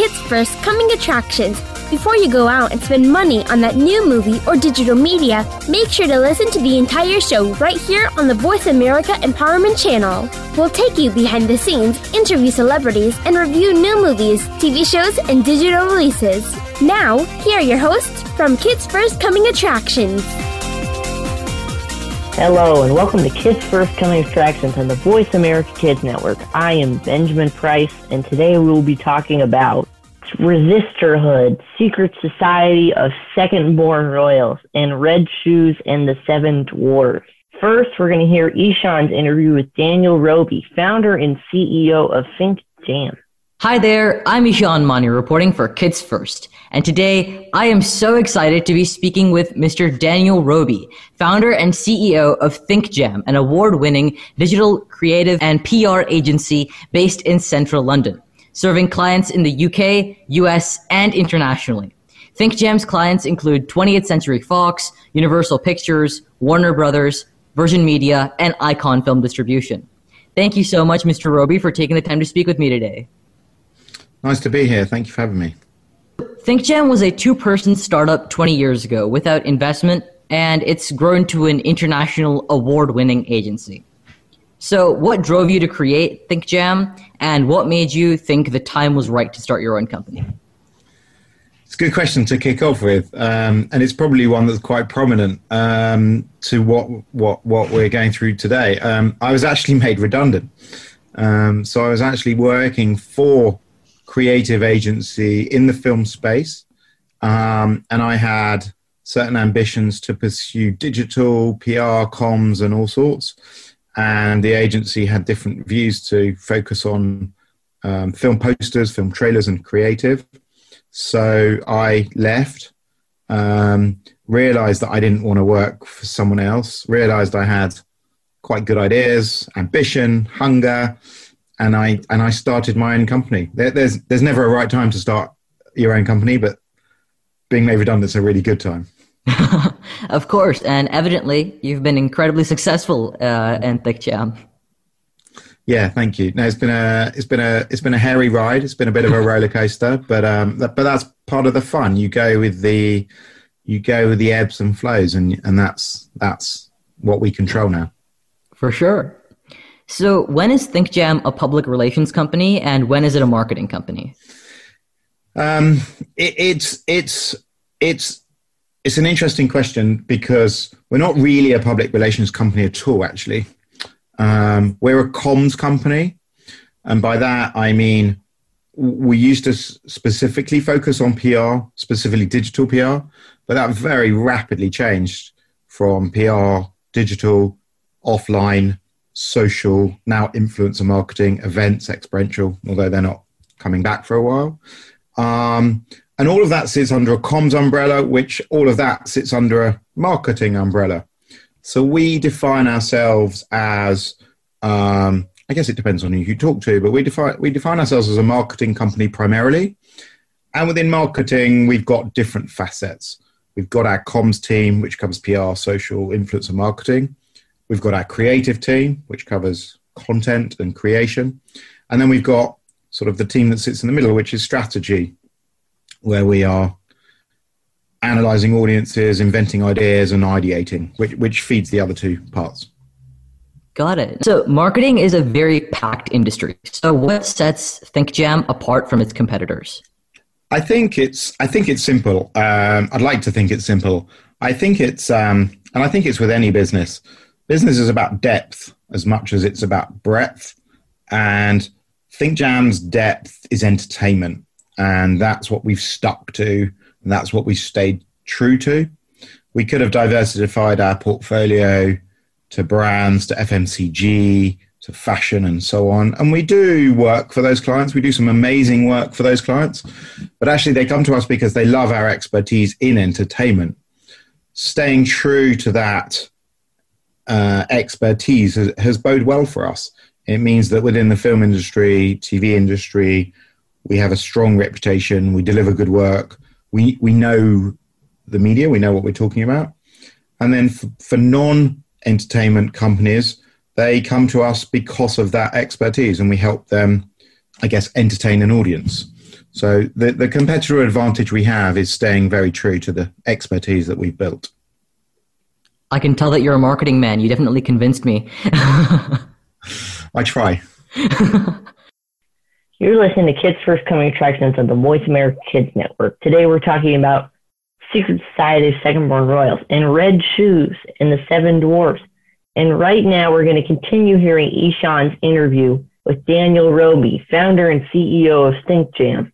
kids' first coming attractions. Before you go out and spend money on that new movie or digital media, make sure to listen to the entire show right here on the Voice America Empowerment Channel. We'll take you behind the scenes, interview celebrities, and review new movies, TV shows, and digital releases. Now, here are your hosts from Kids First Coming Attractions. Hello, and welcome to Kids First Coming Attractions on the Voice America Kids Network. I am Benjamin Price, and today we will be talking about Resisterhood, Secret Society of Second Born Royals, and Red Shoes and the Seven Dwarfs. First, we're going to hear Ishan's interview with Daniel Roby, founder and CEO of Think Jam. Hi there, I'm Ishan Mani reporting for Kids First, and today I am so excited to be speaking with Mr. Daniel Roby, founder and CEO of ThinkJam, an award-winning digital creative and PR agency based in central London, serving clients in the UK, US, and internationally. ThinkJam's clients include 20th Century Fox, Universal Pictures, Warner Brothers, Virgin Media, and Icon Film Distribution. Thank you so much, Mr. Roby, for taking the time to speak with me today. Nice to be here. Thank you for having me. ThinkGem was a two person startup 20 years ago without investment, and it's grown to an international award winning agency. So, what drove you to create ThinkJam, and what made you think the time was right to start your own company? It's a good question to kick off with, um, and it's probably one that's quite prominent um, to what, what, what we're going through today. Um, I was actually made redundant. Um, so, I was actually working for creative agency in the film space. Um, and I had certain ambitions to pursue digital, PR, comms, and all sorts. And the agency had different views to focus on um, film posters, film trailers, and creative. So I left, um, realized that I didn't want to work for someone else, realized I had quite good ideas, ambition, hunger, and I and I started my own company. There, there's there's never a right time to start your own company, but being made redundant is a really good time. of course, and evidently you've been incredibly successful uh, in ThinkJam. Yeah, thank you. No, it's been a it's been a it's been a hairy ride. It's been a bit of a roller coaster, but um, but that's part of the fun. You go with the you go with the ebbs and flows, and and that's that's what we control now. For sure. So, when is ThinkJam a public relations company, and when is it a marketing company? Um, it, it's it's it's it's an interesting question because we're not really a public relations company at all. Actually, um, we're a comms company, and by that I mean we used to specifically focus on PR, specifically digital PR, but that very rapidly changed from PR, digital, offline social, now influencer marketing, events, experiential, although they're not coming back for a while. Um, and all of that sits under a comms umbrella, which all of that sits under a marketing umbrella. So we define ourselves as, um, I guess it depends on who you talk to, but we define, we define ourselves as a marketing company primarily. And within marketing, we've got different facets. We've got our comms team, which covers PR, social, influencer marketing. We've got our creative team, which covers content and creation. And then we've got sort of the team that sits in the middle, which is strategy, where we are analyzing audiences, inventing ideas, and ideating, which, which feeds the other two parts. Got it. So, marketing is a very packed industry. So, what sets ThinkJam apart from its competitors? I think it's I think it's simple. Um, I'd like to think it's simple. I think it's um, and I think it's with any business business is about depth as much as it's about breadth. And ThinkJam's depth is entertainment. And that's what we've stuck to. And that's what we stayed true to. We could have diversified our portfolio to brands, to FMCG, to fashion, and so on. And we do work for those clients. We do some amazing work for those clients. But actually, they come to us because they love our expertise in entertainment. Staying true to that uh, expertise has, has bode well for us. It means that within the film industry, TV industry, we have a strong reputation. We deliver good work. We we know the media. We know what we're talking about. And then for, for non entertainment companies, they come to us because of that expertise, and we help them, I guess, entertain an audience. So the, the competitor advantage we have is staying very true to the expertise that we've built. I can tell that you're a marketing man. You definitely convinced me. I try. You're listening to Kids First Coming Attractions on the Voice America Kids Network. Today we're talking about Secret Society of Second Born Royals and Red Shoes and the Seven Dwarfs. And right now we're going to continue hearing Ishan's interview with Daniel Roby, founder and CEO of ThinkJam.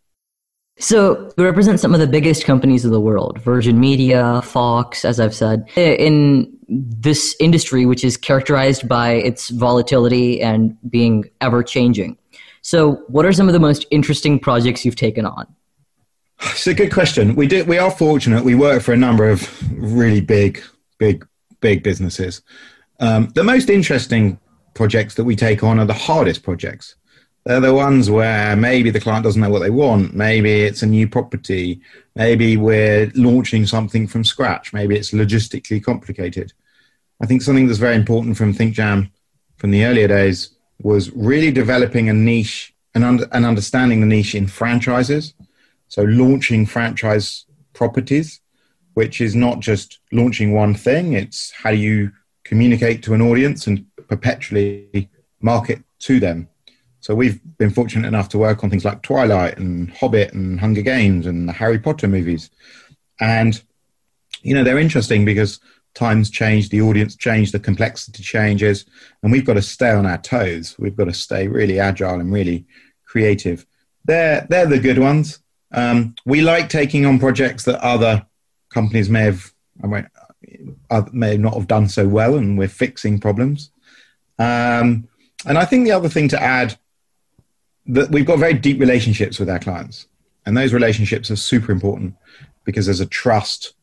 So we represent some of the biggest companies of the world, Virgin Media, Fox, as I've said, eh, in this industry, which is characterized by its volatility and being ever changing. So what are some of the most interesting projects you've taken on? It's a good question. We do. We are fortunate. We work for a number of really big, big, big businesses. Um, the most interesting projects that we take on are the hardest projects. They're the ones where maybe the client doesn't know what they want. Maybe it's a new property. Maybe we're launching something from scratch. Maybe it's logistically complicated. I think something that's very important from ThinkJam from the earlier days was really developing a niche and, and understanding the niche in franchises. So launching franchise properties, which is not just launching one thing. It's how you communicate to an audience and perpetually market to them. So we've been fortunate enough to work on things like Twilight and Hobbit and Hunger Games and the Harry Potter movies. And, you know, they're interesting because times change, the audience change, the complexity changes, and we've got to stay on our toes. We've got to stay really agile and really creative. They're, they're the good ones. Um, we like taking on projects that other companies may have, uh, may not have done so well, and we're fixing problems. Um, and I think the other thing to add that we've got very deep relationships with our clients, and those relationships are super important because there's a trust,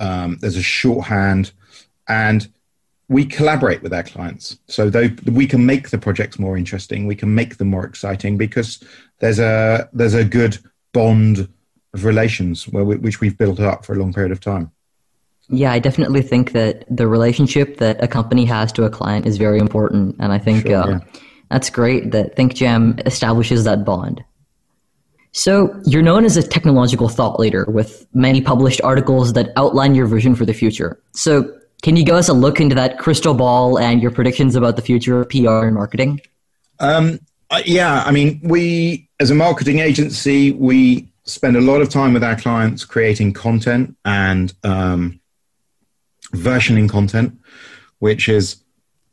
um, there's a shorthand, and we collaborate with our clients. So we can make the projects more interesting, we can make them more exciting because there's a there's a good bond of relations where we, which we've built up for a long period of time. Yeah, I definitely think that the relationship that a company has to a client is very important, and I think sure, uh, yeah. that's great that ThinkJam establishes that bond. So, you're known as a technological thought leader with many published articles that outline your vision for the future. So, can you give us a look into that crystal ball and your predictions about the future of PR and marketing? Um, yeah, I mean, we, as a marketing agency, we spend a lot of time with our clients creating content and um, versioning content, which is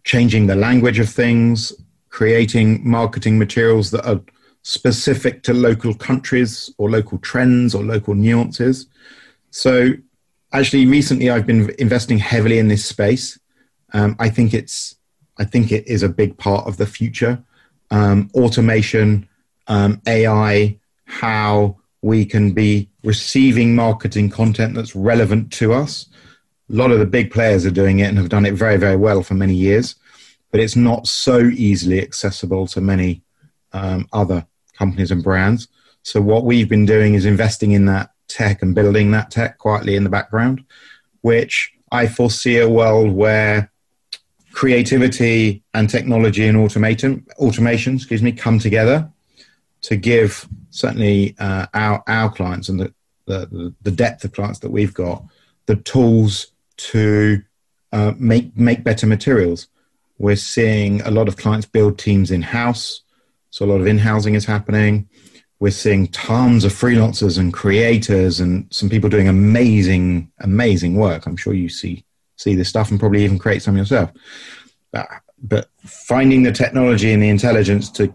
changing the language of things, creating marketing materials that are specific to local countries or local trends or local nuances. So, actually, recently I've been investing heavily in this space. Um, I think it's, I think it is a big part of the future. Um, automation, um, AI, how we can be receiving marketing content that's relevant to us a lot of the big players are doing it and have done it very, very well for many years, but it's not so easily accessible to many um, other companies and brands. So, what we've been doing is investing in that tech and building that tech quietly in the background, which I foresee a world where creativity and technology and automation, automation, excuse me, come together to give certainly uh, our our clients and the, the the depth of clients that we've got the tools to uh, make make better materials. We're seeing a lot of clients build teams in house, so a lot of in housing is happening. We're seeing tons of freelancers and creators and some people doing amazing, amazing work. I'm sure you see see this stuff and probably even create some yourself. But, but finding the technology and the intelligence to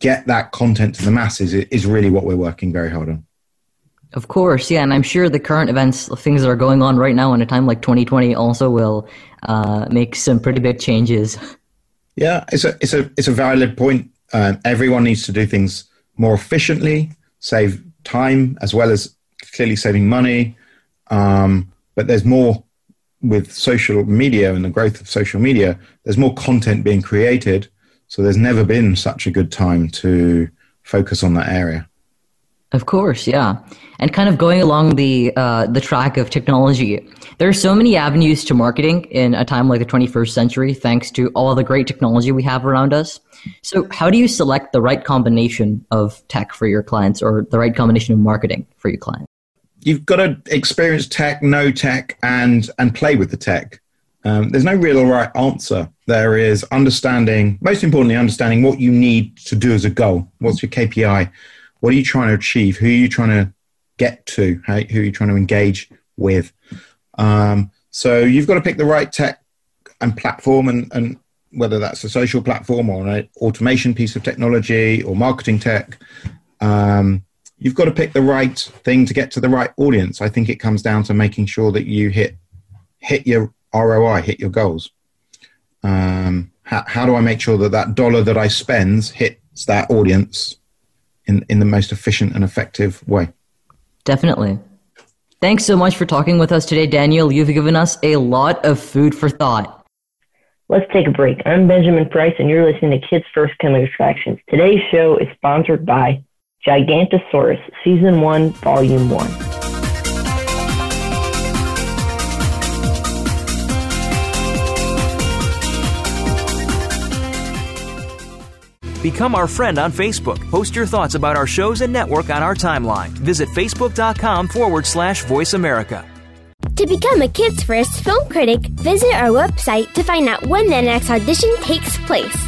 get that content to the masses is really what we're working very hard on. Of course, yeah, and I'm sure the current events, things that are going on right now in a time like 2020, also will uh, make some pretty big changes. Yeah, it's a it's a it's a valid point. Um, everyone needs to do things more efficiently, save time as well as clearly saving money. Um, but there's more with social media and the growth of social media. There's more content being created, so there's never been such a good time to focus on that area. Of course, yeah. And kind of going along the uh, the track of technology, there are so many avenues to marketing in a time like the 21st century, thanks to all the great technology we have around us. So, how do you select the right combination of tech for your clients, or the right combination of marketing for your clients? You've got to experience tech, know tech, and and play with the tech. Um, there's no real right answer. There is understanding, most importantly, understanding what you need to do as a goal. What's your KPI? What are you trying to achieve? Who are you trying to get to? How, who are you trying to engage with? Um, so you've got to pick the right tech and platform, and, and whether that's a social platform or an automation piece of technology or marketing tech. Um, you've got to pick the right thing to get to the right audience. I think it comes down to making sure that you hit hit your ROI, hit your goals. Um, how, how do I make sure that that dollar that I spend hits that audience in, in the most efficient and effective way? Definitely. Thanks so much for talking with us today, Daniel. You've given us a lot of food for thought. Let's take a break. I'm Benjamin Price, and you're listening to Kids First Coming Attractions. Today's show is sponsored by Gigantosaurus, Season 1, Volume 1. Become our friend on Facebook. Post your thoughts about our shows and network on our timeline. Visit facebook.com forward slash voice America. To become a Kids First film critic, visit our website to find out when the next audition takes place.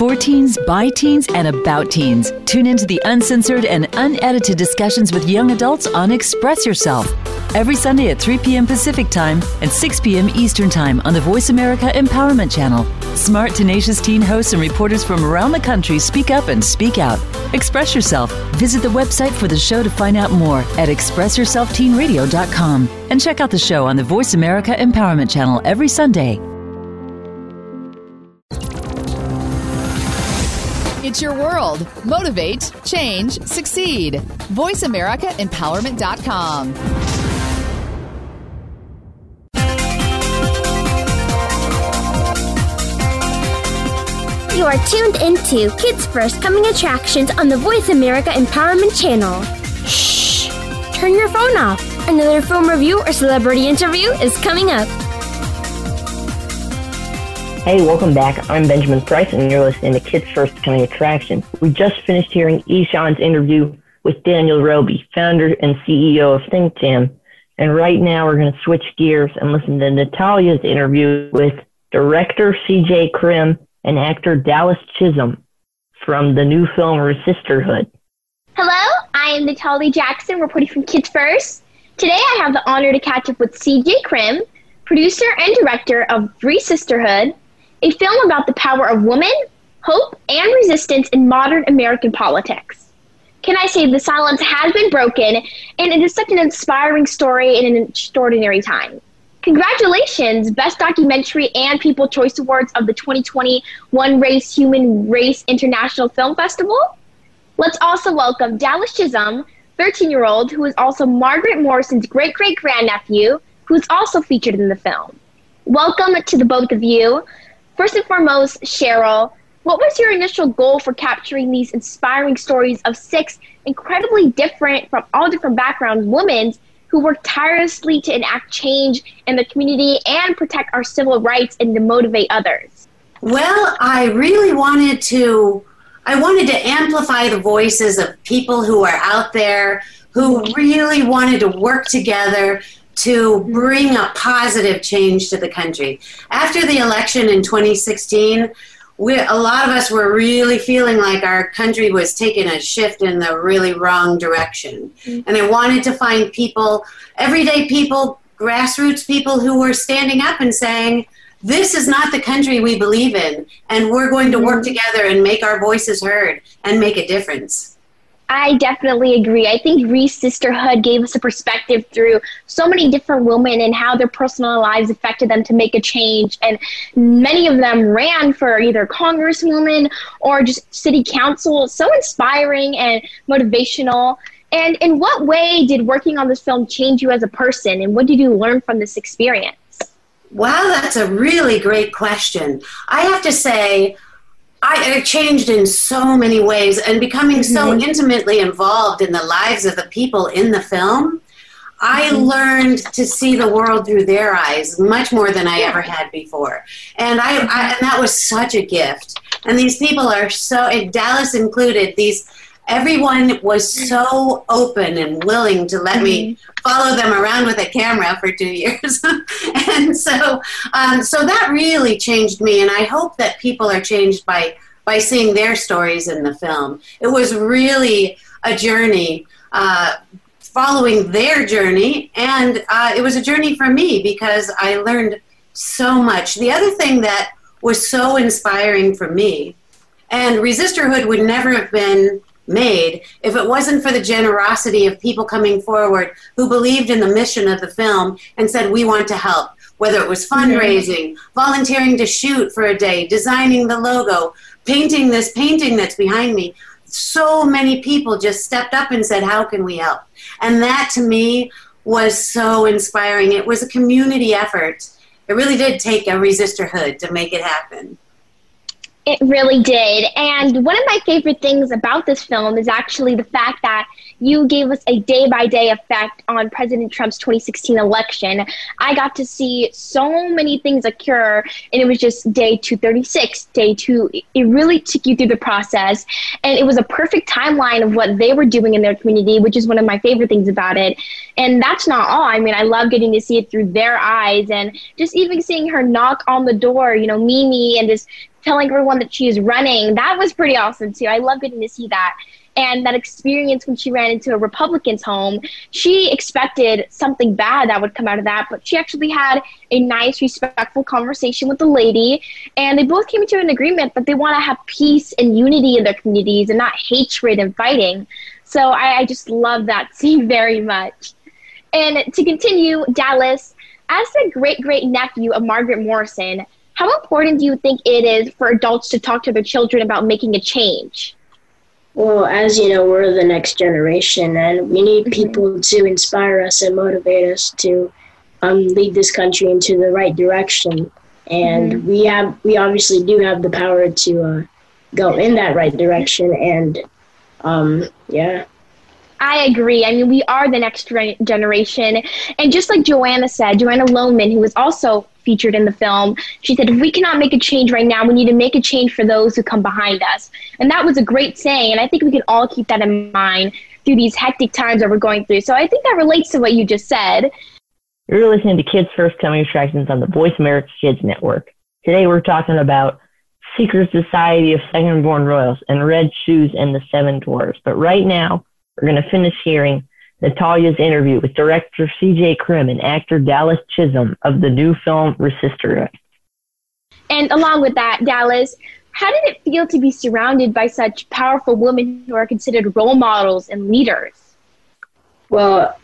For teens, by teens, and about teens. Tune into the uncensored and unedited discussions with young adults on Express Yourself. Every Sunday at 3 p.m. Pacific Time and 6 p.m. Eastern Time on the Voice America Empowerment Channel. Smart, tenacious teen hosts and reporters from around the country speak up and speak out. Express Yourself. Visit the website for the show to find out more at expressyourselfteenradio.com and check out the show on the Voice America Empowerment Channel every Sunday. Your world. Motivate, change, succeed. VoiceAmericaEmpowerment.com. You are tuned into Kids First Coming Attractions on the Voice America Empowerment Channel. Shh! Turn your phone off. Another film review or celebrity interview is coming up. Hey, welcome back. I'm Benjamin Price, and you're listening to Kids First Coming Attraction. We just finished hearing Ishan's interview with Daniel Roby, founder and CEO of Think Jam. And right now, we're going to switch gears and listen to Natalia's interview with director CJ Krim and actor Dallas Chisholm from the new film Resisterhood. Hello, I am Natalia Jackson, reporting from Kids First. Today, I have the honor to catch up with CJ Krim, producer and director of Resisterhood, a film about the power of women, hope, and resistance in modern American politics. Can I say the silence has been broken, and it is such an inspiring story in an extraordinary time. Congratulations, Best Documentary and People Choice Awards of the 2020 One Race Human Race International Film Festival. Let's also welcome Dallas Chisholm, 13 year old, who is also Margaret Morrison's great great grandnephew, who is also featured in the film. Welcome to the both of you. First and foremost, Cheryl, what was your initial goal for capturing these inspiring stories of six incredibly different, from all different backgrounds, women who work tirelessly to enact change in the community and protect our civil rights and to motivate others? Well, I really wanted to. I wanted to amplify the voices of people who are out there who really wanted to work together to bring a positive change to the country. After the election in 2016, we, a lot of us were really feeling like our country was taking a shift in the really wrong direction. Mm-hmm. And I wanted to find people, everyday people, grassroots people who were standing up and saying, this is not the country we believe in, and we're going to work mm-hmm. together and make our voices heard and make a difference. I definitely agree. I think Resisterhood gave us a perspective through so many different women and how their personal lives affected them to make a change. And many of them ran for either congresswoman or just city council. So inspiring and motivational. And in what way did working on this film change you as a person? And what did you learn from this experience? Wow, that's a really great question. I have to say, I it changed in so many ways, and becoming mm-hmm. so intimately involved in the lives of the people in the film, I mm-hmm. learned to see the world through their eyes much more than I ever had before, and I, I and that was such a gift. And these people are so, Dallas included, these everyone was so open and willing to let me mm-hmm. follow them around with a camera for two years. And so um, so that really changed me and i hope that people are changed by by seeing their stories in the film. It was really a journey uh, following their journey and uh, it was a journey for me because i learned so much. The other thing that was so inspiring for me and resisterhood would never have been made if it wasn't for the generosity of people coming forward who believed in the mission of the film and said, We want to help. Whether it was fundraising, mm-hmm. volunteering to shoot for a day, designing the logo, painting this painting that's behind me. So many people just stepped up and said, How can we help? And that to me was so inspiring. It was a community effort. It really did take a resisterhood to make it happen. It really did. And one of my favorite things about this film is actually the fact that you gave us a day by day effect on President Trump's 2016 election. I got to see so many things occur, and it was just day 236, day two. It really took you through the process, and it was a perfect timeline of what they were doing in their community, which is one of my favorite things about it. And that's not all. I mean, I love getting to see it through their eyes, and just even seeing her knock on the door, you know, Mimi, and just telling everyone that she is running. That was pretty awesome too. I love getting to see that. And that experience when she ran into a Republican's home, she expected something bad that would come out of that, but she actually had a nice, respectful conversation with the lady, and they both came to an agreement that they want to have peace and unity in their communities and not hatred and fighting. So I, I just love that scene very much. And to continue, Dallas, as the great great nephew of Margaret Morrison, how important do you think it is for adults to talk to their children about making a change? Well, as you know, we're the next generation, and we need mm-hmm. people to inspire us and motivate us to um, lead this country into the right direction. And mm-hmm. we have, we obviously do have the power to uh, go in that right direction. And um, yeah. I agree. I mean, we are the next generation. And just like Joanna said, Joanna Lohman, who was also featured in the film, she said, if we cannot make a change right now, we need to make a change for those who come behind us. And that was a great saying. And I think we can all keep that in mind through these hectic times that we're going through. So I think that relates to what you just said. You're listening to Kids First Coming Attractions on the Voice America Kids Network. Today we're talking about Secret Society of Second Born Royals and Red Shoes and the Seven Dwarfs. But right now, we're going to finish hearing Natalia's interview with director C.J. Krim and actor Dallas Chisholm of the new film Resisterhood. And along with that, Dallas, how did it feel to be surrounded by such powerful women who are considered role models and leaders? Well,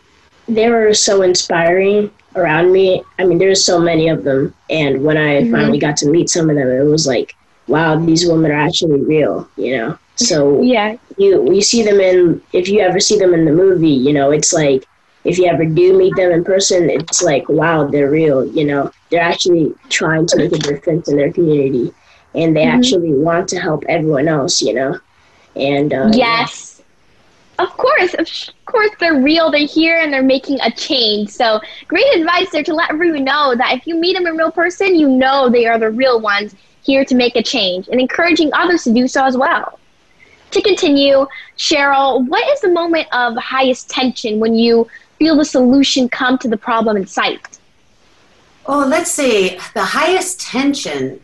they were so inspiring around me. I mean, there's so many of them. And when I mm-hmm. finally got to meet some of them, it was like, wow, these women are actually real, you know? So yeah, you you see them in if you ever see them in the movie, you know, it's like if you ever do meet them in person, it's like wow, they're real. You know, they're actually trying to make a difference in their community, and they mm-hmm. actually want to help everyone else. You know, and uh, yes. Of course, of course, they're real. They're here and they're making a change. So, great advice there to let everyone know that if you meet them in real person, you know they are the real ones here to make a change and encouraging others to do so as well to continue, Cheryl, what is the moment of highest tension when you feel the solution come to the problem in sight? Oh, let's see. The highest tension.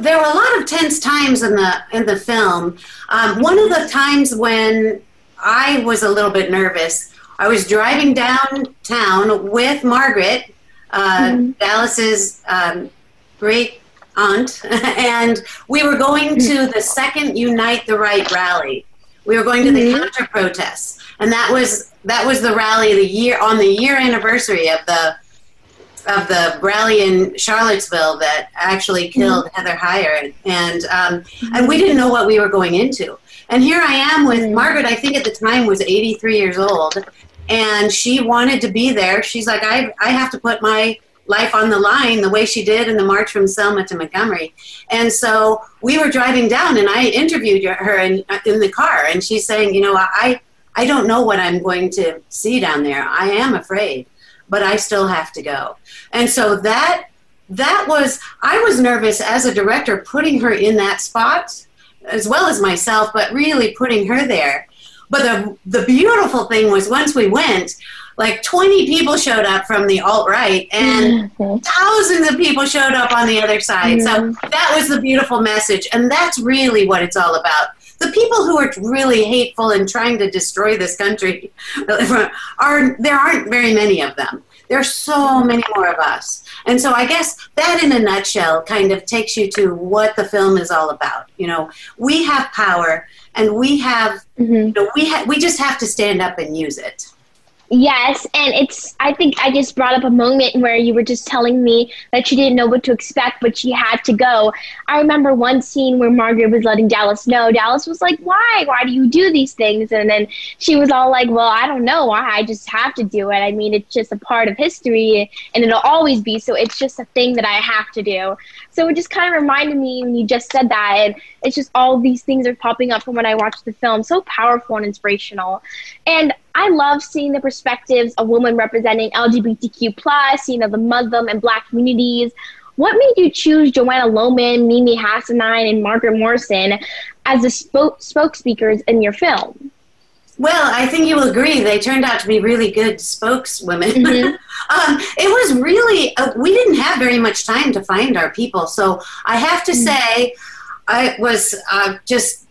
There were a lot of tense times in the in the film. Um, one of the times when I was a little bit nervous, I was driving downtown with Margaret, uh, mm-hmm. Dallas's um, great aunt, and we were going to the second Unite the Right rally. We were going to mm-hmm. the counter protests, and that was that was the rally the year on the year anniversary of the of the rally in Charlottesville that actually killed mm-hmm. Heather Heyer, and um, and we didn't know what we were going into. And here I am with mm-hmm. Margaret. I think at the time was 83 years old, and she wanted to be there. She's like, I I have to put my life on the line the way she did in the march from Selma to Montgomery. And so we were driving down, and I interviewed her in uh, in the car, and she's saying, you know, I I don't know what I'm going to see down there. I am afraid, but I still have to go. And so that that was I was nervous as a director putting her in that spot as well as myself, but really putting her there. But the the beautiful thing was once we went, like 20 people showed up from the alt right and mm-hmm. thousands of people showed up on the other side. Mm-hmm. So that was the beautiful message. And that's really what it's all about the people who are really hateful and trying to destroy this country are there aren't very many of them. There are so many more of us. And so I guess that in a nutshell kind of takes you to what the film is all about. You know, we have power and we have mm-hmm. you know, we ha- we just have to stand up and use it. Yes, and it's I think I just brought up a moment where you were just telling me that you didn't know what to expect, but she had to go. I remember one scene where Margaret was letting Dallas know. Dallas was like, "Why? Why do you do these things?" And then she was all like, "Well, I don't know. I just have to do it. I mean, it's just a part of history and it'll always be, so it's just a thing that I have to do." So it just kind of reminded me when you just said that and it's just all these things are popping up from when I watched the film. So powerful and inspirational. And I love seeing the perspectives of women representing LGBTQ plus, you know, the Muslim and Black communities. What made you choose Joanna Lohman, Mimi Hassanein, and Margaret Morrison as the spoke spokespeakers in your film? Well, I think you will agree they turned out to be really good spokeswomen. Mm-hmm. um, it was really uh, we didn't have very much time to find our people, so I have to mm-hmm. say, I was uh, just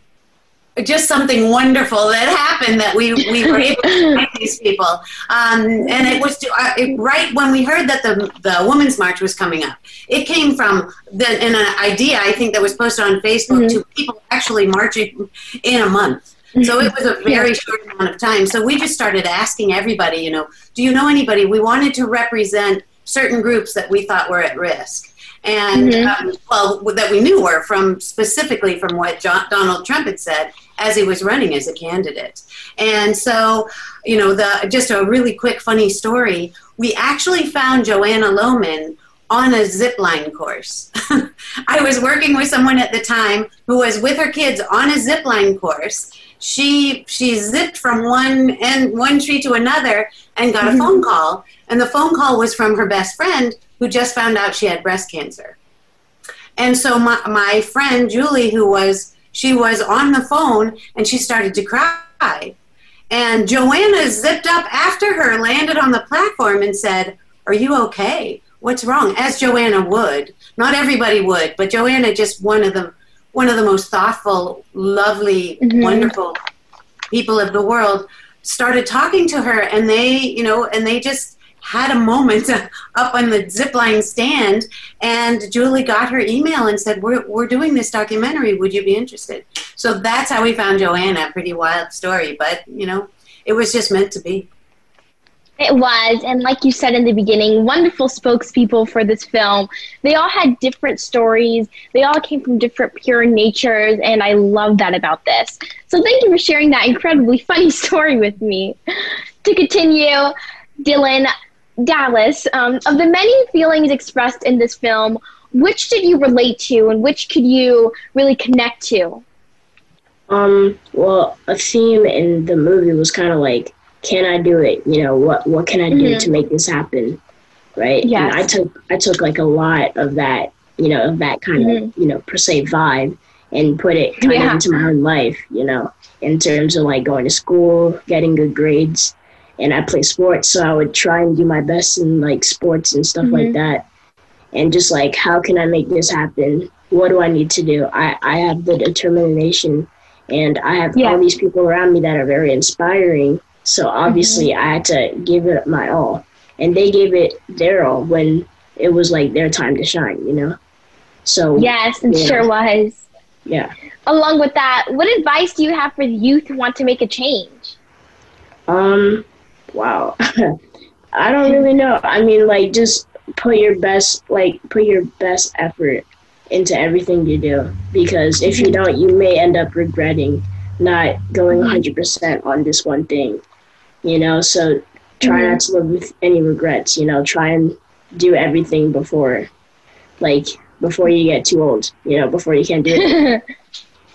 just something wonderful that happened that we, we were able to find these people. Um, and it was to, uh, it, right when we heard that the, the Women's March was coming up. It came from the, an idea, I think, that was posted on Facebook mm-hmm. to people actually marching in a month. So it was a very short amount of time. So we just started asking everybody, you know, do you know anybody? We wanted to represent certain groups that we thought were at risk and mm-hmm. um, well, that we knew were from specifically from what John, Donald Trump had said as he was running as a candidate. And so, you know, the just a really quick funny story. We actually found Joanna Lohman on a zip line course. I was working with someone at the time who was with her kids on a zip line course. She she zipped from one end one tree to another and got a mm-hmm. phone call, and the phone call was from her best friend who just found out she had breast cancer. And so my my friend Julie, who was she was on the phone and she started to cry. And Joanna zipped up after her, landed on the platform, and said, Are you okay? What's wrong? As Joanna would. Not everybody would, but Joanna just one of the one of the most thoughtful, lovely, mm-hmm. wonderful people of the world started talking to her and they, you know, and they just had a moment up on the zipline stand, and Julie got her email and said, we're, we're doing this documentary. Would you be interested? So that's how we found Joanna. Pretty wild story, but, you know, it was just meant to be. It was, and like you said in the beginning, wonderful spokespeople for this film. They all had different stories. They all came from different pure natures, and I love that about this. So thank you for sharing that incredibly funny story with me. To continue, Dylan, Dallas, um, of the many feelings expressed in this film, which did you relate to and which could you really connect to? Um, well, a theme in the movie was kind of like, can I do it? You know, what what can I do mm-hmm. to make this happen? Right? Yeah. I took I took like a lot of that, you know, of that kind mm-hmm. of, you know, per se vibe and put it kind yeah. of into my own life, you know, in terms of like going to school, getting good grades, and I play sports, so I would try and do my best in like sports and stuff mm-hmm. like that. And just like, how can I make this happen? What do I need to do? I, I have the determination and I have yeah. all these people around me that are very inspiring. So obviously, mm-hmm. I had to give it my all, and they gave it their all when it was like their time to shine. You know. So yes, it sure know. was. Yeah. Along with that, what advice do you have for the youth who want to make a change? Um, wow. I don't really know. I mean, like, just put your best, like, put your best effort into everything you do. Because if you don't, you may end up regretting not going 100% mm-hmm. on this one thing. You know, so try mm-hmm. not to live with any regrets. You know, try and do everything before, like, before you get too old. You know, before you can't do it.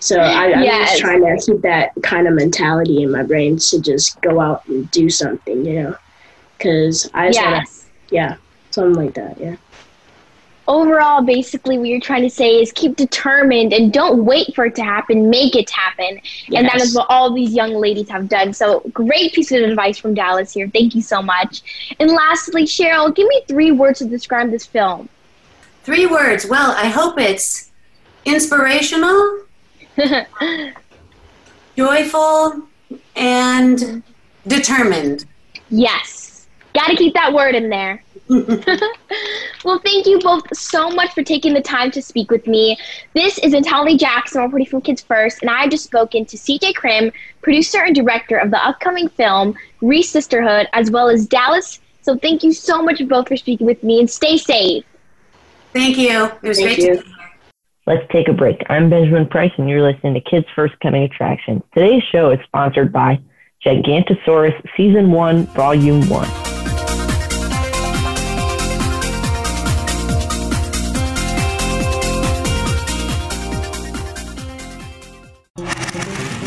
So I, am yes. just trying to keep that kind of mentality in my brain to just go out and do something, you know, because I just yes. wanna, yeah, something like that, yeah. Overall, basically, what you're trying to say is keep determined and don't wait for it to happen. Make it happen, yes. and that is what all these young ladies have done. So, great piece of advice from Dallas here. Thank you so much. And lastly, Cheryl, give me three words to describe this film. Three words. Well, I hope it's inspirational Joyful and determined. Yes. Got to keep that word in there. well, thank you both so much for taking the time to speak with me. This is Natalie Jackson, reporting from Kids First, and I have just spoken to CJ Krim, producer and director of the upcoming film Resisterhood, as well as Dallas. So thank you so much both for speaking with me, and stay safe. Thank you. It was thank great you. to be here. Let's take a break. I'm Benjamin Price, and you're listening to Kids First Coming Attraction. Today's show is sponsored by Gigantosaurus Season 1, Volume 1.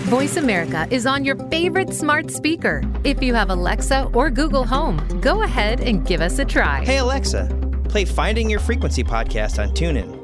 Voice America is on your favorite smart speaker. If you have Alexa or Google Home, go ahead and give us a try. Hey, Alexa, play Finding Your Frequency podcast on TuneIn.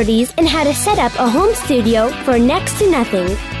and how to set up a home studio for next to nothing.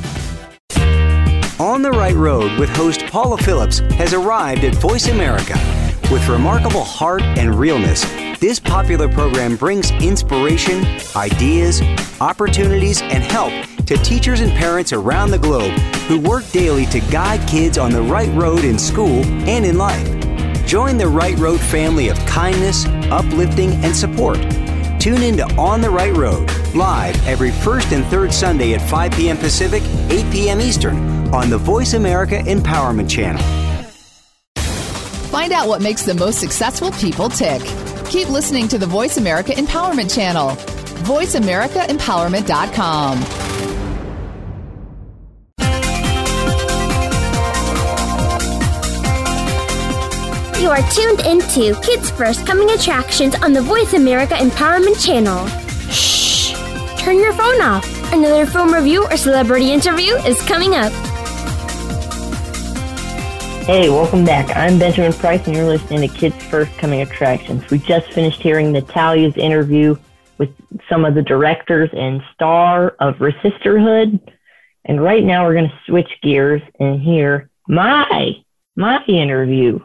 On the Right Road with host Paula Phillips has arrived at Voice America. With remarkable heart and realness, this popular program brings inspiration, ideas, opportunities, and help to teachers and parents around the globe who work daily to guide kids on the right road in school and in life. Join the Right Road family of kindness, uplifting, and support. Tune in to On the Right Road, live every first and third Sunday at 5 p.m. Pacific, 8 p.m. Eastern on the Voice America Empowerment Channel. Find out what makes the most successful people tick. Keep listening to the Voice America Empowerment Channel. VoiceAmericaEmpowerment.com. You are tuned into Kids First Coming Attractions on the Voice America Empowerment Channel. Shh! Turn your phone off. Another film review or celebrity interview is coming up. Hey, welcome back. I'm Benjamin Price, and you're listening to Kids First Coming Attractions. We just finished hearing Natalia's interview with some of the directors and star of Resisterhood, and right now we're going to switch gears and hear my my interview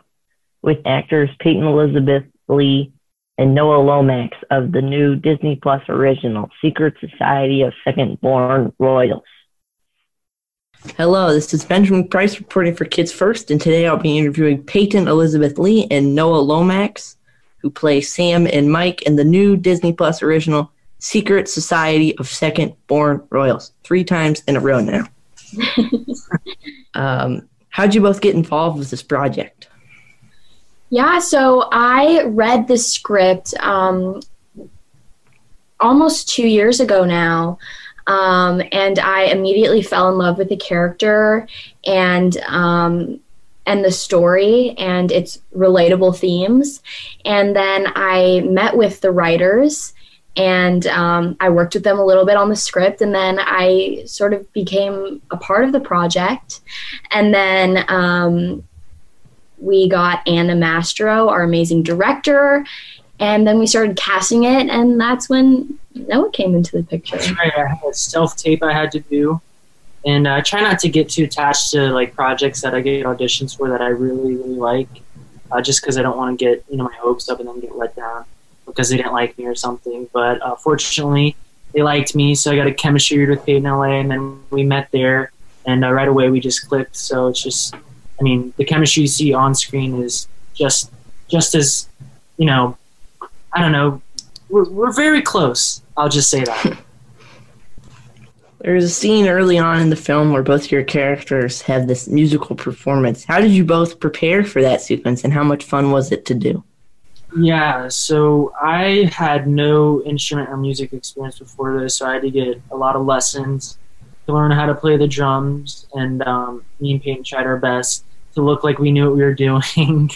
with actors Peyton Elizabeth Lee and Noah Lomax of the new Disney Plus original Secret Society of Second Born Royals. Hello, this is Benjamin Price reporting for Kids First, and today I'll be interviewing Peyton Elizabeth Lee and Noah Lomax who play Sam and Mike in the new Disney Plus original Secret Society of Second Born Royals, three times in a row now. um, how'd you both get involved with this project? Yeah, so I read the script um, almost two years ago now. Um, and I immediately fell in love with the character and um, and the story and its relatable themes. And then I met with the writers and um, I worked with them a little bit on the script, and then I sort of became a part of the project. And then um, we got Anna Mastro, our amazing director, and then we started casting it, and that's when Noah came into the picture. That's right. I had a self tape I had to do, and I try not to get too attached to like projects that I get auditions for that I really really like, uh, just because I don't want to get you know my hopes up and then get let down because they didn't like me or something. But uh, fortunately, they liked me, so I got a chemistry read with Peyton LA, and then we met there, and uh, right away we just clicked. So it's just, I mean, the chemistry you see on screen is just just as, you know, I don't know, we're we're very close. I'll just say that. There's a scene early on in the film where both your characters have this musical performance. How did you both prepare for that sequence, and how much fun was it to do? Yeah, so I had no instrument or music experience before this, so I had to get a lot of lessons to learn how to play the drums. And um, me and Peyton tried our best to look like we knew what we were doing.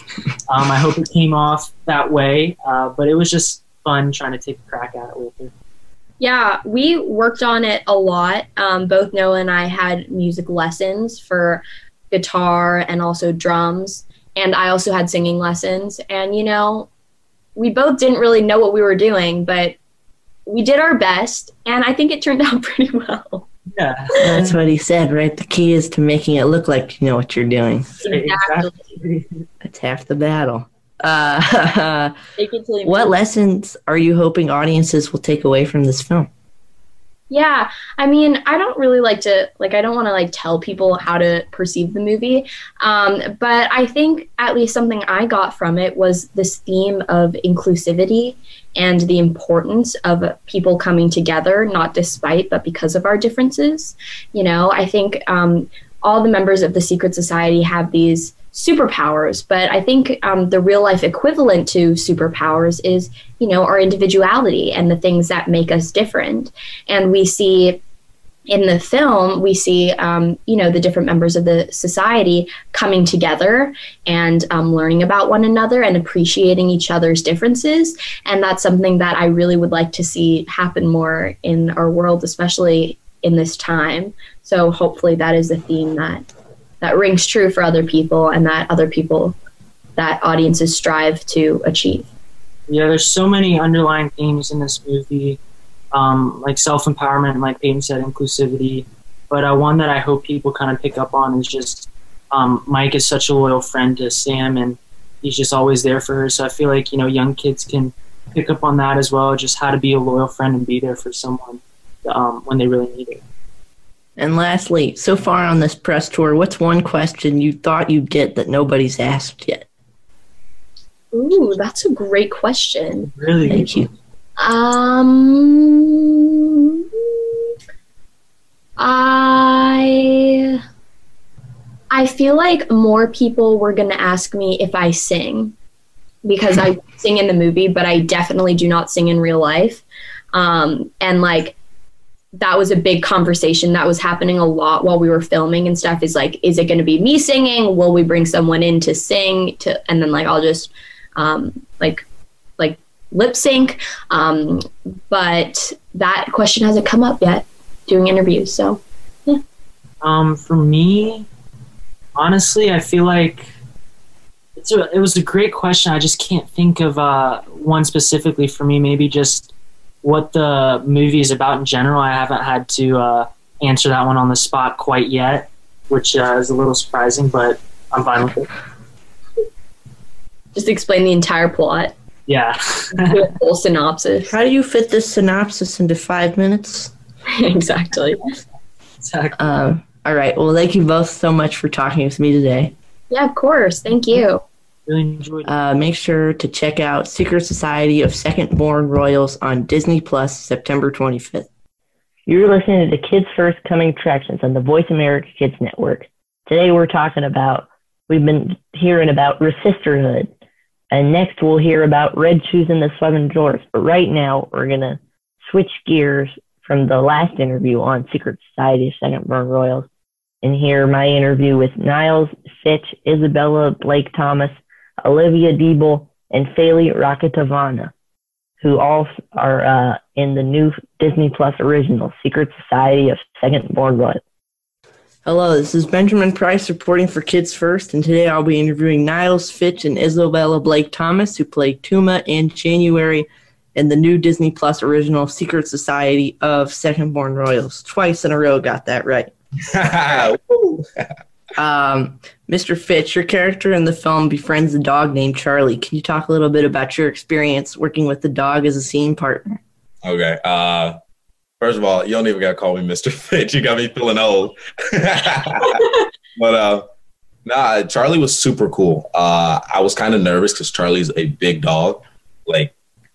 um, I hope it came off that way, uh, but it was just fun trying to take a crack at it with her. Yeah, we worked on it a lot. Um, both Noah and I had music lessons for guitar and also drums. And I also had singing lessons. And, you know, we both didn't really know what we were doing, but we did our best, and I think it turned out pretty well. Yeah, that's what he said, right? The key is to making it look like you know what you're doing. Exactly. That's half the battle. Uh, what lessons are you hoping audiences will take away from this film? Yeah, I mean, I don't really like to like I don't want to like tell people how to perceive the movie, um, but I think at least something I got from it was this theme of inclusivity and the importance of people coming together, not despite but because of our differences. You know, I think um, all the members of the secret society have these superpowers, but I think um, the real life equivalent to superpowers is, you know, our individuality and the things that make us different. And we see in the film, we see, um, you know, the different members of the society coming together and um, learning about one another and appreciating each other's differences. And that's something that I really would like to see happen more in our world, especially in this time. So hopefully, that is a theme that that rings true for other people and that other people that audiences strive to achieve. Yeah there's so many underlying themes in this movie um, like self-empowerment and like peyton said inclusivity. But uh, one that i hope people kind of pick up on is just um, mike is such a loyal friend to sam and he's just always there for her. So i feel like you know young kids can pick up on that as well just how to be a loyal friend and be there for someone um, when they really need it and lastly, so far on this press tour, what's one question you thought you'd get that nobody's asked yet? Ooh, that's a great question. Really? Thank you. Um, I I feel like more people were going to ask me if I sing because I sing in the movie, but I definitely do not sing in real life. Um, and like that was a big conversation that was happening a lot while we were filming and stuff is like is it going to be me singing? Will we bring someone in to sing to and then like i'll just um like like lip sync. Um but that question hasn't come up yet doing interviews so yeah. Um for me honestly i feel like it's a, it was a great question. I just can't think of uh one specifically for me. Maybe just what the movie is about in general. I haven't had to uh, answer that one on the spot quite yet, which uh, is a little surprising, but I'm fine with it. Just explain the entire plot. Yeah. full synopsis. How do you fit this synopsis into five minutes? exactly. Exactly. Um, all right. Well, thank you both so much for talking with me today. Yeah, of course. Thank you. Really enjoyed it. Uh, make sure to check out Secret Society of Second Born Royals on Disney Plus September 25th. You're listening to the Kids First Coming Attractions on the Voice America Kids Network. Today we're talking about, we've been hearing about Resisterhood. And next we'll hear about Red Shoes and the Seven Dwarfs. But right now we're going to switch gears from the last interview on Secret Society of Second Born Royals and hear my interview with Niles Fitch, Isabella Blake Thomas, Olivia Deeble, and Faly Rakotohavana, who all are uh, in the new Disney Plus original Secret Society of Second Born Royals. Hello, this is Benjamin Price reporting for Kids First, and today I'll be interviewing Niles Fitch and Isabella Blake Thomas, who played Tuma and January in the new Disney Plus original Secret Society of Second Born Royals. Twice in a row, got that right. um, Mr. Fitch, your character in the film befriends a dog named Charlie. Can you talk a little bit about your experience working with the dog as a scene partner? Okay. Uh, first of all, you don't even got to call me Mr. Fitch. You got me feeling old. but uh, nah, Charlie was super cool. Uh, I was kind of nervous because Charlie's a big dog. Like,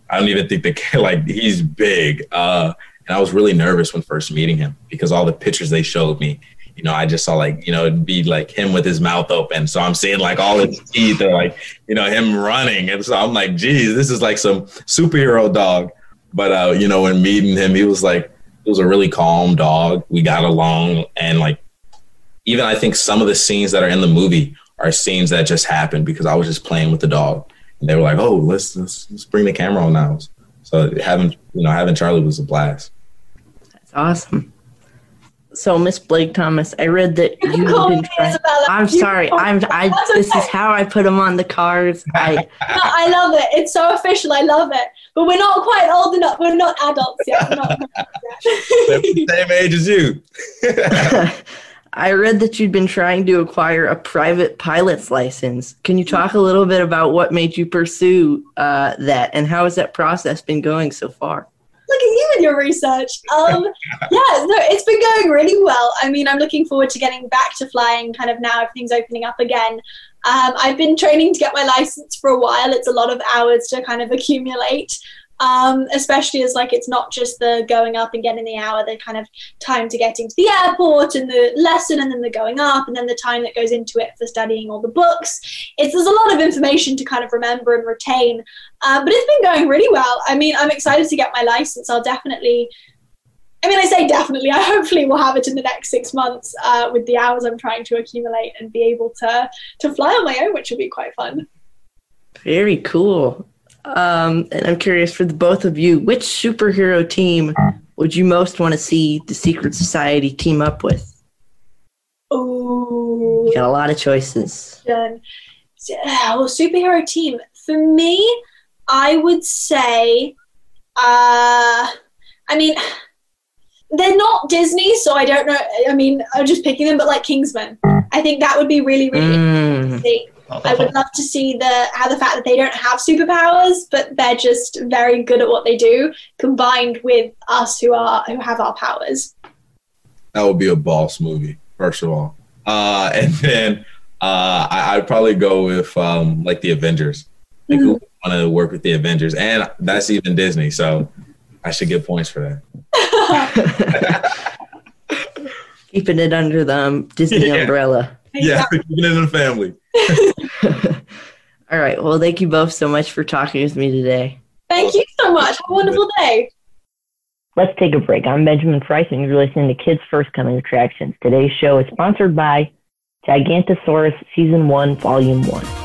I don't even think the like he's big. Uh, and I was really nervous when first meeting him because all the pictures they showed me, you know, I just saw like, you know, it'd be like him with his mouth open. So I'm seeing like all his teeth are like, you know, him running. And so I'm like, geez, this is like some superhero dog. But, uh, you know, when meeting him, he was like, he was a really calm dog. We got along. And like, even I think some of the scenes that are in the movie are scenes that just happened because I was just playing with the dog. And they were like, oh, let's, let's, let's bring the camera on now. So having, you know, having Charlie was a blast. That's awesome. So, Miss Blake Thomas, I read that you've been trying. I'm sorry. I'm. I. This is how I put them on the cards. I. no, I love it. It's so official. I love it. But we're not quite old enough. We're not adults yet. We're not yet. Same age as you. I read that you'd been trying to acquire a private pilot's license. Can you talk a little bit about what made you pursue uh, that, and how has that process been going so far? Look at you and your research. Um, yeah, no, it's been going really well. I mean, I'm looking forward to getting back to flying kind of now everything's opening up again. Um, I've been training to get my license for a while. It's a lot of hours to kind of accumulate um, especially as like it's not just the going up and getting the hour, the kind of time to getting to the airport and the lesson, and then the going up, and then the time that goes into it for studying all the books. It's there's a lot of information to kind of remember and retain, uh, but it's been going really well. I mean, I'm excited to get my license. I'll definitely. I mean, I say definitely. I hopefully will have it in the next six months uh, with the hours I'm trying to accumulate and be able to to fly on my own, which will be quite fun. Very cool. Um, and I'm curious for the both of you, which superhero team would you most want to see the Secret Society team up with? Oh, you got a lot of choices. well, superhero team for me, I would say, uh, I mean, they're not Disney, so I don't know. I mean, I'm just picking them, but like Kingsman, I think that would be really, really mm. interesting. I would love to see the how the fact that they don't have superpowers, but they're just very good at what they do, combined with us who are who have our powers. That would be a boss movie, first of all, uh, and then uh, I, would probably go with um, like the Avengers. Like mm-hmm. Who want to work with the Avengers, and that's even Disney, so I should get points for that. Keeping it under the um, Disney yeah. umbrella. Yeah, keeping it in the family. All right. Well, thank you both so much for talking with me today. Thank you so much. Have a wonderful day. Let's take a break. I'm Benjamin Price, and you're listening to Kids First Coming Attractions. Today's show is sponsored by Gigantosaurus Season 1, Volume 1.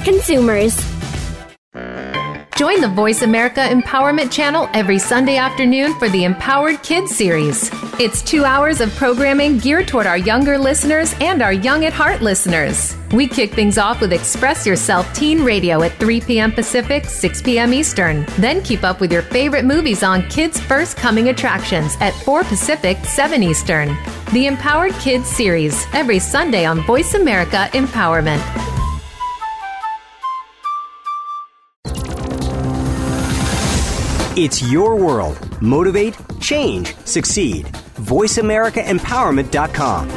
consumers. Join the Voice America Empowerment Channel every Sunday afternoon for the Empowered Kids series. It's two hours of programming geared toward our younger listeners and our young at heart listeners. We kick things off with Express Yourself Teen Radio at 3 p.m. Pacific, 6 p.m. Eastern. Then keep up with your favorite movies on Kids First Coming Attractions at 4 Pacific, 7 Eastern. The Empowered Kids series every Sunday on Voice America Empowerment. It's your world. Motivate, change, succeed. VoiceAmericaEmpowerment.com.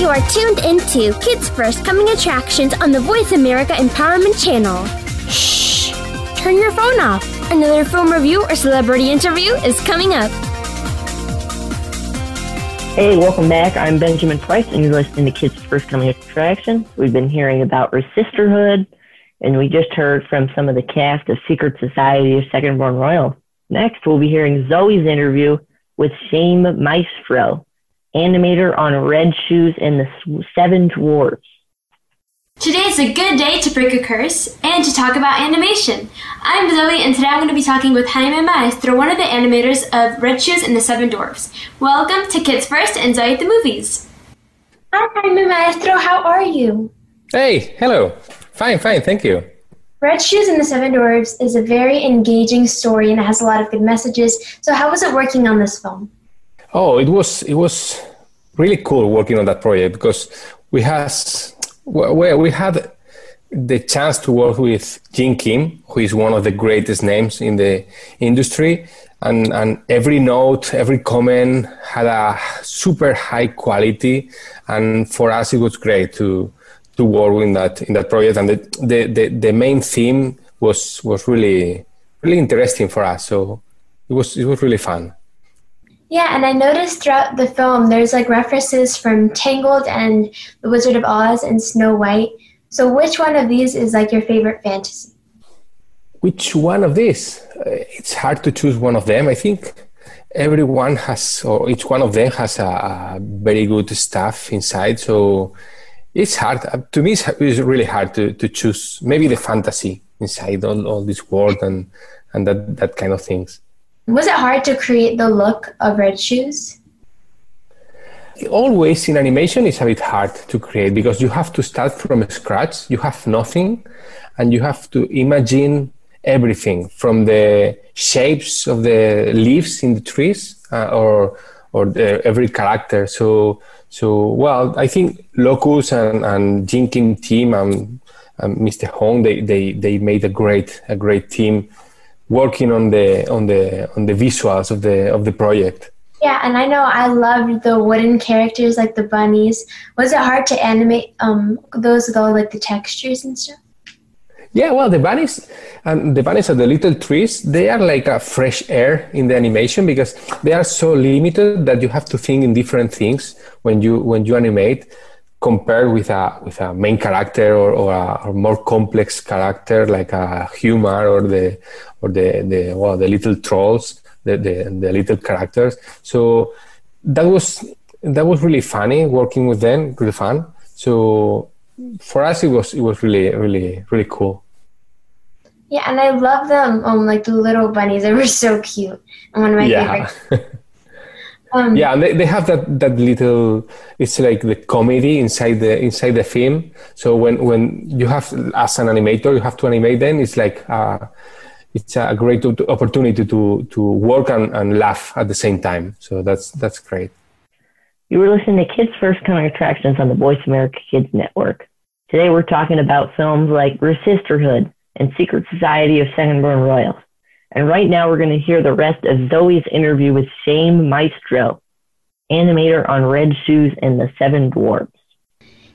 You are tuned into Kids First Coming Attractions on the Voice America Empowerment Channel. Shh! Turn your phone off. Another film review or celebrity interview is coming up. Hey, welcome back. I'm Benjamin Price, and you're listening to Kids First Coming Attractions. We've been hearing about Sisterhood, and we just heard from some of the cast of Secret Society of Second Born Royal. Next, we'll be hearing Zoe's interview with Jaime Maestro, animator on Red Shoes and the Seven Dwarfs. Today is a good day to break a curse and to talk about animation. I'm Zoe, and today I'm going to be talking with Jaime Maestro, one of the animators of Red Shoes and the Seven Dwarfs. Welcome to Kids First and Zoe at the Movies. Hi, Jaime Maestro. How are you? Hey, hello. Fine, fine. Thank you. Red Shoes and the Seven Dwarfs is a very engaging story and it has a lot of good messages. So, how was it working on this film? Oh, it was it was really cool working on that project because we has well, we had the chance to work with Jin Kim, who is one of the greatest names in the industry. And, and every note, every comment had a super high quality. And for us, it was great to, to work in that, in that project. And the, the, the, the main theme was, was really, really interesting for us. So it was, it was really fun. Yeah, and I noticed throughout the film there's like references from Tangled and The Wizard of Oz and Snow White. So which one of these is like your favorite fantasy? Which one of these? Uh, it's hard to choose one of them. I think everyone has, or each one of them has a, a very good stuff inside. So it's hard. Uh, to me, it's, it's really hard to, to choose maybe the fantasy inside all, all this world and, and that, that kind of things. Was it hard to create the look of Red Shoes? Always in animation, it's a bit hard to create because you have to start from scratch. You have nothing, and you have to imagine everything from the shapes of the leaves in the trees uh, or or the, every character. So so well, I think Locus and and Jin Kim team and, and Mr. Hong they, they they made a great a great team working on the on the on the visuals of the of the project. Yeah, and I know I loved the wooden characters like the bunnies. Was it hard to animate um those with all like the textures and stuff? Yeah, well, the bunnies and the bunnies are the little trees. They are like a fresh air in the animation because they are so limited that you have to think in different things when you when you animate compared with a with a main character or, or a or more complex character like a humor or the or the the well the little trolls the, the the little characters. So that was that was really funny working with them really fun so for us it was it was really really really cool. Yeah and i love them. Um like the little bunnies they were so cute. And one of my yeah. favorite Um, yeah, and they, they have that, that little. It's like the comedy inside the inside the film. So when when you have as an animator, you have to animate them. It's like uh, it's a great opportunity to to work and, and laugh at the same time. So that's that's great. You were listening to Kids First Coming Attractions on the Voice America Kids Network. Today we're talking about films like Sisterhood and Secret Society of Second Born Royals. And right now we're going to hear the rest of Zoe's interview with Jaime Maestro, animator on Red Shoes and the Seven Dwarfs.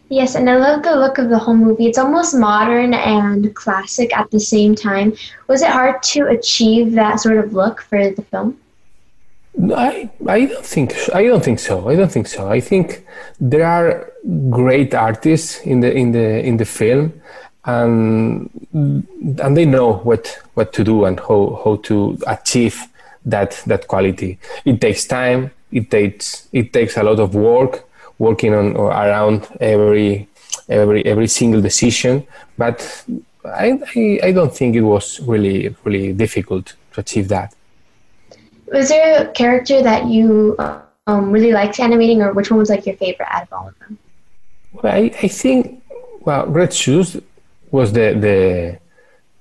Yes, and I love the look of the whole movie. It's almost modern and classic at the same time. Was it hard to achieve that sort of look for the film? I I don't think I don't think so. I don't think so. I think there are great artists in the in the in the film, and and they know what what to do and how how to achieve that that quality. It takes time. It takes it takes a lot of work working on or around every every every single decision. But I, I I don't think it was really really difficult to achieve that. Was there a character that you um, really liked animating, or which one was like your favorite out of all of them? Well, I, I think well, Red Shoes was the the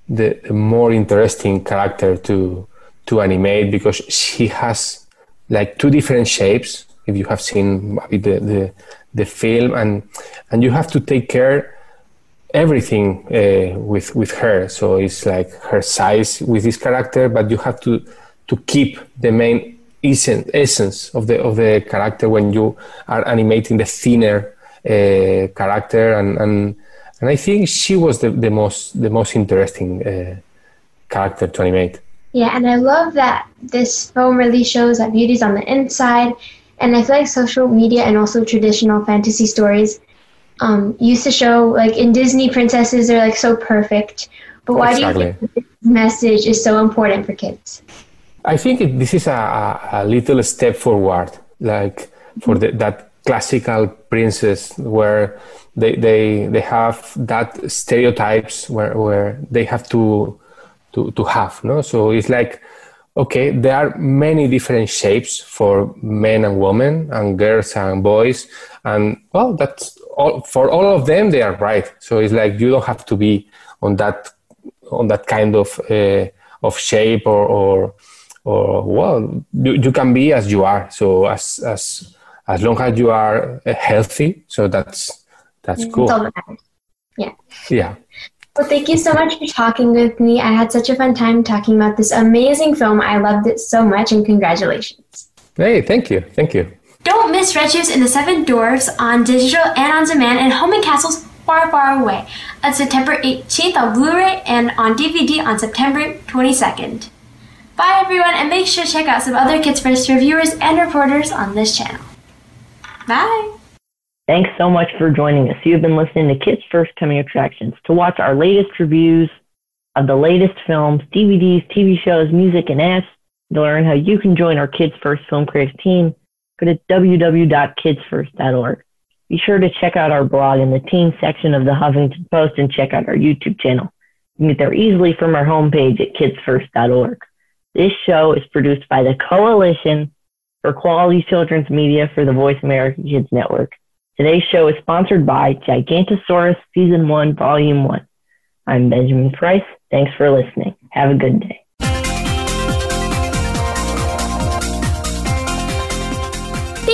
the more interesting character to to animate because she has like two different shapes if you have seen the the, the film and and you have to take care everything uh, with with her. So it's like her size with this character but you have to to keep the main essence, essence of the of the character when you are animating the thinner uh, character and, and and I think she was the, the most the most interesting uh, character to animate. Yeah, and I love that this film really shows that beauty's on the inside, and I feel like social media and also traditional fantasy stories um, used to show like in Disney princesses are like so perfect, but why exactly. do you think this message is so important for kids? I think it, this is a, a, little step forward, like for the, that classical princes where they they they have that stereotypes where where they have to to to have no? So it's like okay there are many different shapes for men and women and girls and boys and well that's all for all of them they are right. So it's like you don't have to be on that on that kind of uh, of shape or or or well you, you can be as you are. So as as as long as you are uh, healthy so that's that's cool. Yeah. Yeah. Well thank you so much for talking with me. I had such a fun time talking about this amazing film. I loved it so much and congratulations. Hey thank you. Thank you. Don't miss Red Shoes and the Seven Dwarfs on digital and on demand and home and castles far far away. On september 18th on blu-ray and on dvd on september 22nd Bye everyone, and make sure to check out some other Kids First reviewers and reporters on this channel. Bye! Thanks so much for joining us. You've been listening to Kids First Coming Attractions. To watch our latest reviews of the latest films, DVDs, TV shows, music, and apps, to learn how you can join our Kids First Film Critics team, go to www.kidsfirst.org. Be sure to check out our blog in the teen section of the Huffington Post and check out our YouTube channel. You can get there easily from our homepage at kidsfirst.org. This show is produced by the Coalition for Quality Children's Media for the Voice America Kids Network. Today's show is sponsored by Gigantosaurus Season 1, Volume 1. I'm Benjamin Price. Thanks for listening. Have a good day.